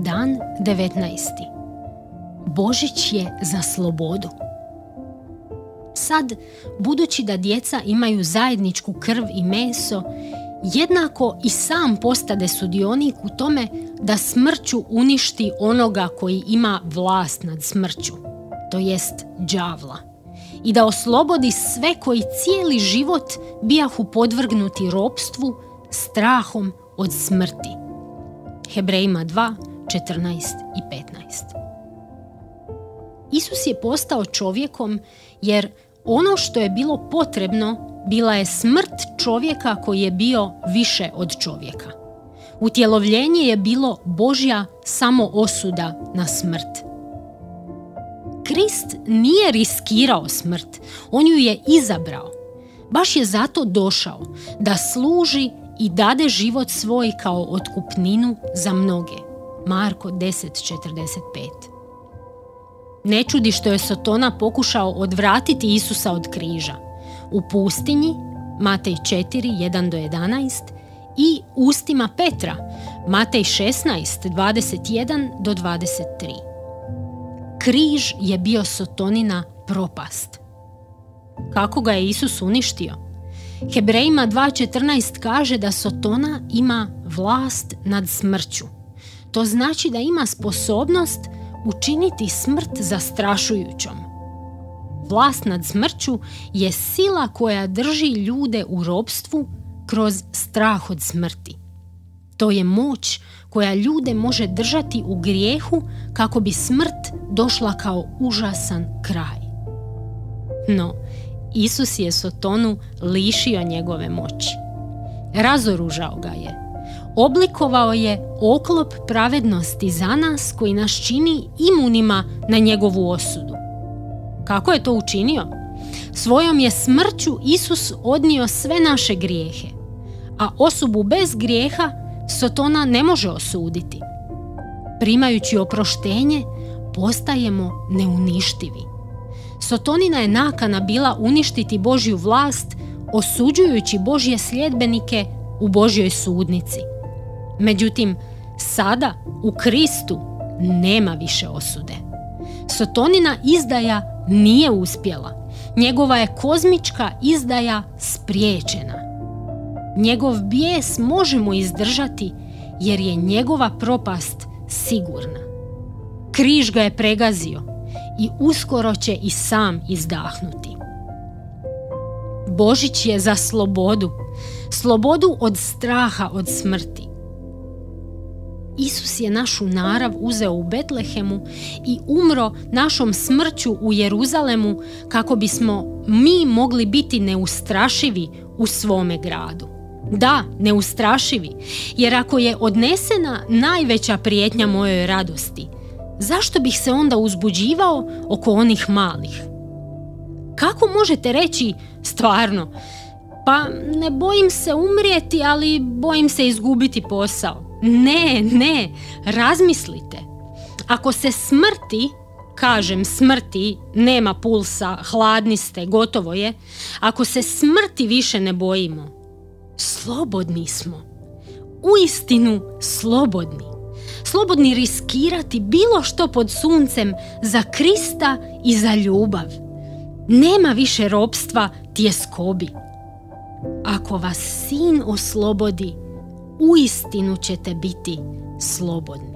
19. Božić je za slobodu. Sad, budući da djeca imaju zajedničku krv i meso, jednako i sam postade sudionik u tome da smrću uništi onoga koji ima vlast nad smrću, to jest đavla, i da oslobodi sve koji cijeli život bijahu podvrgnuti ropstvu, strahom od smrti. Hebrejima 2, 14 i 15. Isus je postao čovjekom jer ono što je bilo potrebno bila je smrt čovjeka koji je bio više od čovjeka. Utjelovljenje je bilo Božja samo osuda na smrt. Krist nije riskirao smrt, on ju je izabrao. Baš je zato došao da služi i dade život svoj kao otkupninu za mnoge. Marko 10.45 ne čudi što je Sotona pokušao odvratiti Isusa od križa. U pustinji, Matej 4, 1 do 11, i ustima Petra, Matej 16, 21 do 23. Križ je bio Sotonina propast. Kako ga je Isus uništio? Hebrejima 2.14 kaže da Sotona ima vlast nad smrću. To znači da ima sposobnost učiniti smrt zastrašujućom. Vlast nad smrću je sila koja drži ljude u robstvu kroz strah od smrti. To je moć koja ljude može držati u grijehu kako bi smrt došla kao užasan kraj. No, Isus je Sotonu lišio njegove moći. Razoružao ga je oblikovao je oklop pravednosti za nas koji nas čini imunima na njegovu osudu. Kako je to učinio? Svojom je smrću Isus odnio sve naše grijehe, a osobu bez grijeha Sotona ne može osuditi. Primajući oproštenje, postajemo neuništivi. Sotonina je nakana bila uništiti Božju vlast, osuđujući Božje sljedbenike u Božjoj sudnici. Međutim, sada u Kristu nema više osude. Sotonina izdaja nije uspjela. Njegova je kozmička izdaja spriječena. Njegov bijes možemo izdržati jer je njegova propast sigurna. Križ ga je pregazio i uskoro će i sam izdahnuti. Božić je za slobodu, slobodu od straha od smrti. Isus je našu narav uzeo u Betlehemu i umro našom smrću u Jeruzalemu kako bismo mi mogli biti neustrašivi u svome gradu. Da, neustrašivi, jer ako je odnesena najveća prijetnja mojoj radosti, zašto bih se onda uzbuđivao oko onih malih? Kako možete reći stvarno, pa ne bojim se umrijeti, ali bojim se izgubiti posao. Ne, ne, razmislite. Ako se smrti, kažem smrti, nema pulsa, hladni ste, gotovo je. Ako se smrti više ne bojimo, slobodni smo. Uistinu slobodni. Slobodni riskirati bilo što pod suncem za Krista i za ljubav. Nema više robstva tjeskobi. Ako vas sin oslobodi, uistinu ćete biti slobodni.